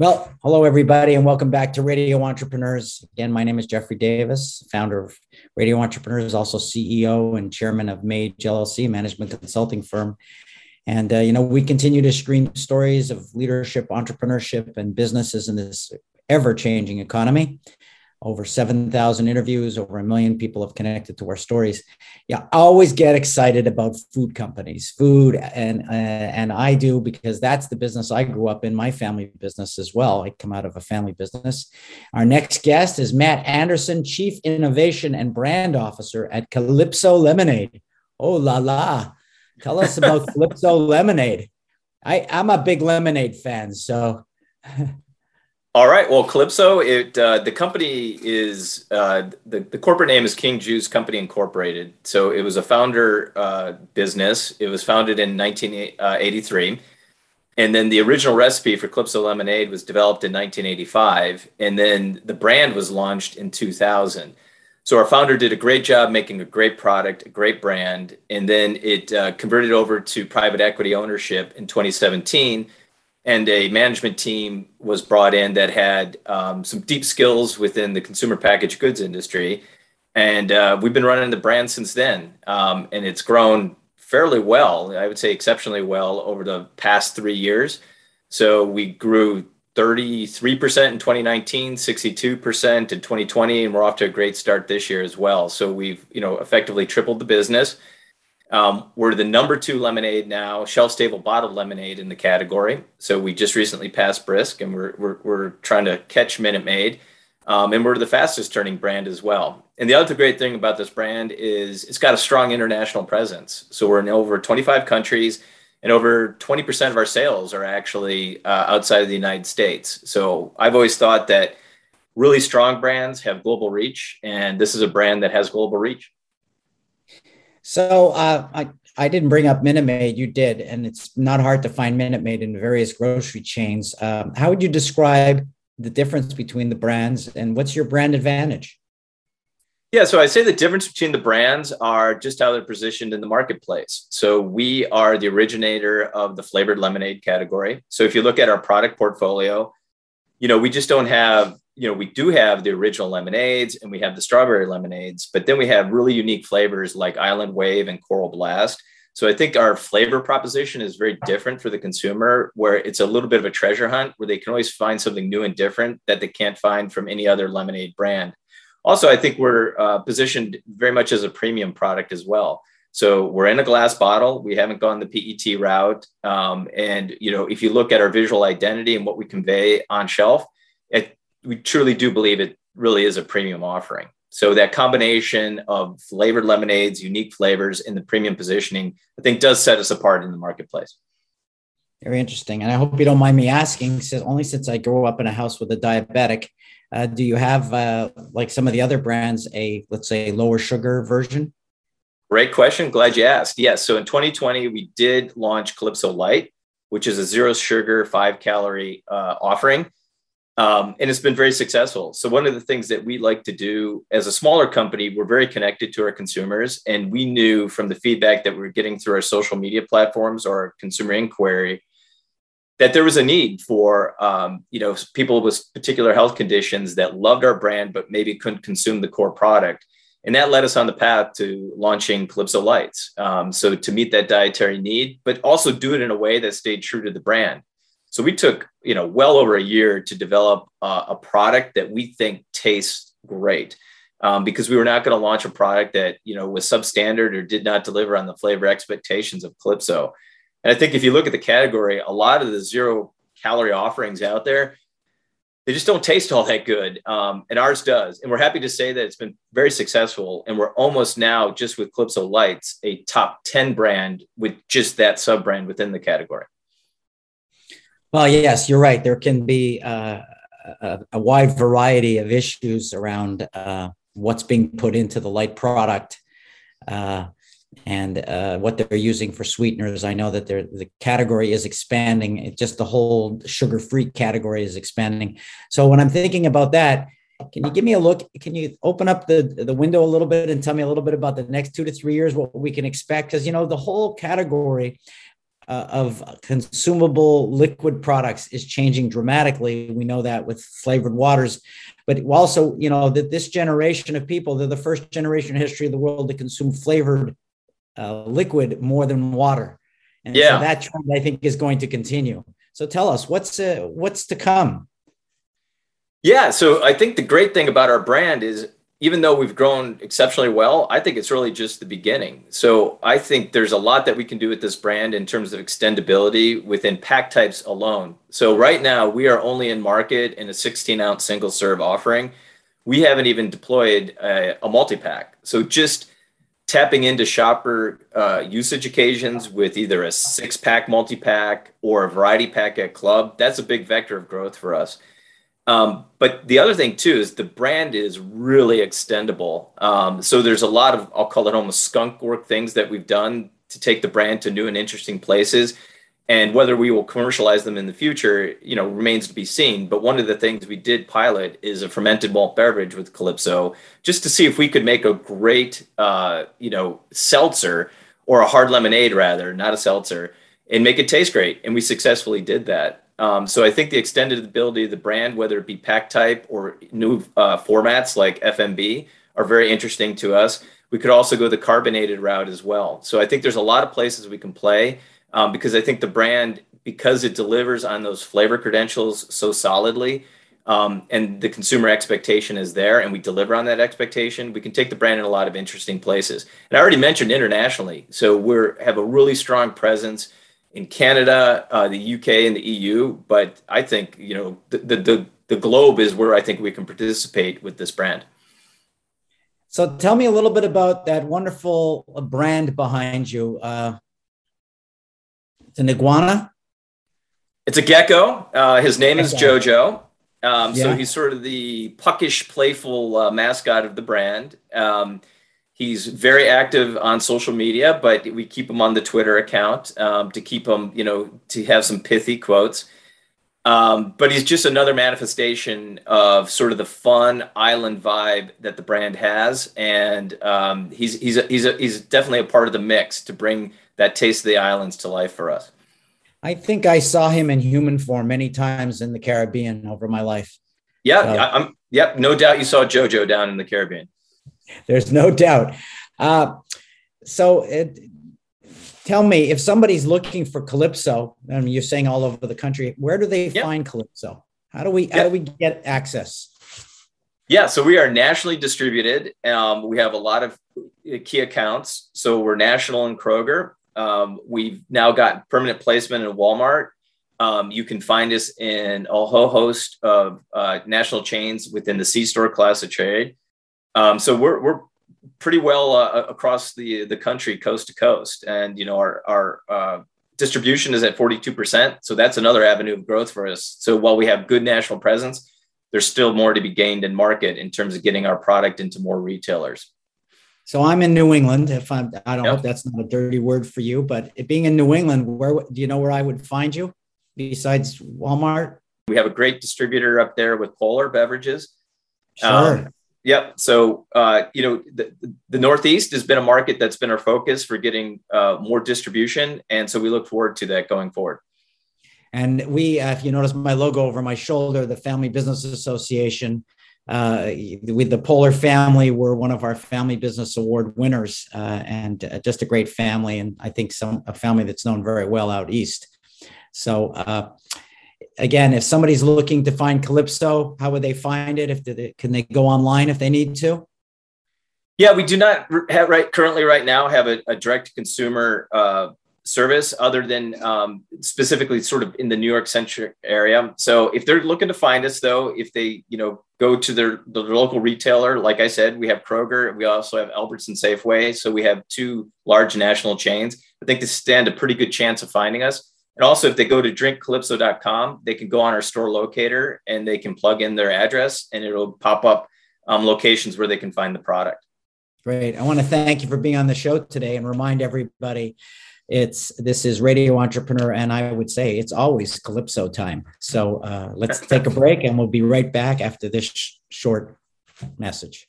Well, hello, everybody, and welcome back to Radio Entrepreneurs. Again, my name is Jeffrey Davis, founder of Radio Entrepreneurs, also CEO and chairman of Mage LLC, management consulting firm. And, uh, you know, we continue to screen stories of leadership, entrepreneurship, and businesses in this ever changing economy over 7,000 interviews, over a million people have connected to our stories. Yeah, I always get excited about food companies, food, and uh, and I do because that's the business I grew up in, my family business as well. I come out of a family business. Our next guest is Matt Anderson, Chief Innovation and Brand Officer at Calypso Lemonade. Oh la la! Tell us about Calypso Lemonade. I, I'm a big lemonade fan, so All right. Well, Calypso, it uh, the company is uh, the the corporate name is King Juice Company Incorporated. So it was a founder uh, business. It was founded in 1983, and then the original recipe for Calypso lemonade was developed in 1985, and then the brand was launched in 2000. So our founder did a great job making a great product, a great brand, and then it uh, converted over to private equity ownership in 2017 and a management team was brought in that had um, some deep skills within the consumer packaged goods industry. And uh, we've been running the brand since then. Um, and it's grown fairly well, I would say exceptionally well over the past three years. So we grew 33% in 2019, 62% in 2020, and we're off to a great start this year as well. So we've, you know, effectively tripled the business. Um, we're the number two lemonade now, shelf stable bottled lemonade in the category. So we just recently passed Brisk, and we're we're, we're trying to catch Minute Maid, um, and we're the fastest turning brand as well. And the other great thing about this brand is it's got a strong international presence. So we're in over 25 countries, and over 20% of our sales are actually uh, outside of the United States. So I've always thought that really strong brands have global reach, and this is a brand that has global reach. So uh, I, I didn't bring up Minute Maid, you did, and it's not hard to find Minute Maid in various grocery chains. Um, how would you describe the difference between the brands and what's your brand advantage? Yeah, so I say the difference between the brands are just how they're positioned in the marketplace. So we are the originator of the flavored lemonade category. So if you look at our product portfolio, you know, we just don't have you know, we do have the original lemonades and we have the strawberry lemonades, but then we have really unique flavors like Island Wave and Coral Blast. So I think our flavor proposition is very different for the consumer, where it's a little bit of a treasure hunt where they can always find something new and different that they can't find from any other lemonade brand. Also, I think we're uh, positioned very much as a premium product as well. So we're in a glass bottle. We haven't gone the PET route. Um, and you know, if you look at our visual identity and what we convey on shelf, it we truly do believe it really is a premium offering. So that combination of flavored lemonades, unique flavors, and the premium positioning, I think, does set us apart in the marketplace. Very interesting, and I hope you don't mind me asking. Since only since I grew up in a house with a diabetic, uh, do you have uh, like some of the other brands a let's say lower sugar version? Great question. Glad you asked. Yes. So in 2020, we did launch Calypso Light, which is a zero sugar, five calorie uh, offering. Um, and it's been very successful. So one of the things that we like to do as a smaller company, we're very connected to our consumers, and we knew from the feedback that we were getting through our social media platforms or consumer inquiry that there was a need for um, you know people with particular health conditions that loved our brand but maybe couldn't consume the core product. And that led us on the path to launching Calypso Lights. Um, so to meet that dietary need, but also do it in a way that stayed true to the brand. So we took, you know, well over a year to develop uh, a product that we think tastes great. Um, because we were not going to launch a product that you know was substandard or did not deliver on the flavor expectations of Calypso. And I think if you look at the category, a lot of the zero calorie offerings out there, they just don't taste all that good. Um, and ours does. And we're happy to say that it's been very successful. And we're almost now, just with Calypso Lights, a top 10 brand with just that sub brand within the category. Well, yes, you're right. There can be uh, a, a, wide variety of issues around uh, what's being put into the light product uh, and uh, what they're using for sweeteners. I know that the category is expanding. Just the whole sugar-free category is expanding. So when I'm thinking about that, can you give me a look? Can you open up the, the window a little bit and tell me a little bit about the next two to three years, what we can expect? Because, you know, the whole category uh, of consumable liquid products is changing dramatically. We know that with flavored waters, but also, you know, that this generation of people, they're the first generation in history of the world to consume flavored uh, liquid more than water. And yeah. so that trend, I think, is going to continue. So tell us what's uh, what's to come. Yeah, so I think the great thing about our brand is even though we've grown exceptionally well, I think it's really just the beginning. So I think there's a lot that we can do with this brand in terms of extendability within pack types alone. So right now we are only in market in a 16 ounce single serve offering. We haven't even deployed a, a multi pack. So just tapping into shopper uh, usage occasions with either a six pack multi pack or a variety pack at club, that's a big vector of growth for us. Um, but the other thing too is the brand is really extendable. Um, so there's a lot of I'll call it almost skunk work things that we've done to take the brand to new and interesting places. And whether we will commercialize them in the future, you know, remains to be seen. But one of the things we did pilot is a fermented malt beverage with Calypso, just to see if we could make a great, uh, you know, seltzer or a hard lemonade rather, not a seltzer, and make it taste great. And we successfully did that. Um, so I think the extended ability of the brand, whether it be pack type or new uh, formats like FMB, are very interesting to us. We could also go the carbonated route as well. So I think there's a lot of places we can play um, because I think the brand, because it delivers on those flavor credentials so solidly, um, and the consumer expectation is there, and we deliver on that expectation, we can take the brand in a lot of interesting places. And I already mentioned internationally, so we have a really strong presence in Canada, uh, the UK, and the EU. But I think you know the, the, the globe is where I think we can participate with this brand. So tell me a little bit about that wonderful brand behind you. Uh, it's an iguana. It's a gecko. Uh, his name is Jojo. Um, yeah. So he's sort of the puckish, playful uh, mascot of the brand. Um, He's very active on social media, but we keep him on the Twitter account um, to keep him, you know, to have some pithy quotes. Um, but he's just another manifestation of sort of the fun island vibe that the brand has, and um, he's he's a, he's a, he's definitely a part of the mix to bring that taste of the islands to life for us. I think I saw him in human form many times in the Caribbean over my life. Yeah, so. I'm. Yep, no doubt you saw JoJo down in the Caribbean. There's no doubt. Uh, so, it, tell me if somebody's looking for Calypso, I mean, you're saying all over the country, where do they yep. find Calypso? How do we yep. how do we get access? Yeah, so we are nationally distributed. Um, we have a lot of key accounts. So we're national in Kroger. Um, we've now got permanent placement in Walmart. Um, you can find us in a whole host of uh, national chains within the C store class of trade. Um, so we're we're pretty well uh, across the the country, coast to coast, and you know our our uh, distribution is at 42%. So that's another avenue of growth for us. So while we have good national presence, there's still more to be gained in market in terms of getting our product into more retailers. So I'm in New England. If I'm, I don't yep. hope that's not a dirty word for you, but being in New England, where do you know where I would find you besides Walmart? We have a great distributor up there with Polar Beverages. Sure. Um, Yep. So, uh, you know, the, the Northeast has been a market that's been our focus for getting uh, more distribution. And so we look forward to that going forward. And we, uh, if you notice my logo over my shoulder, the Family Business Association, uh, with the Polar family, were one of our Family Business Award winners, uh, and uh, just a great family, and I think some a family that's known very well out east. So, again, if somebody's looking to find Calypso, how would they find it? If they, can they go online if they need to? Yeah, we do not have right currently right now have a, a direct consumer uh, service other than um, specifically sort of in the New York centric area. So if they're looking to find us though, if they, you know, go to their, the local retailer, like I said, we have Kroger, we also have Albertson Safeway. So we have two large national chains. I think they stand a pretty good chance of finding us. And also, if they go to drinkcalypso.com, they can go on our store locator and they can plug in their address and it'll pop up um, locations where they can find the product. Great. I want to thank you for being on the show today and remind everybody it's this is radio entrepreneur and i would say it's always calypso time so uh, let's take a break and we'll be right back after this sh- short message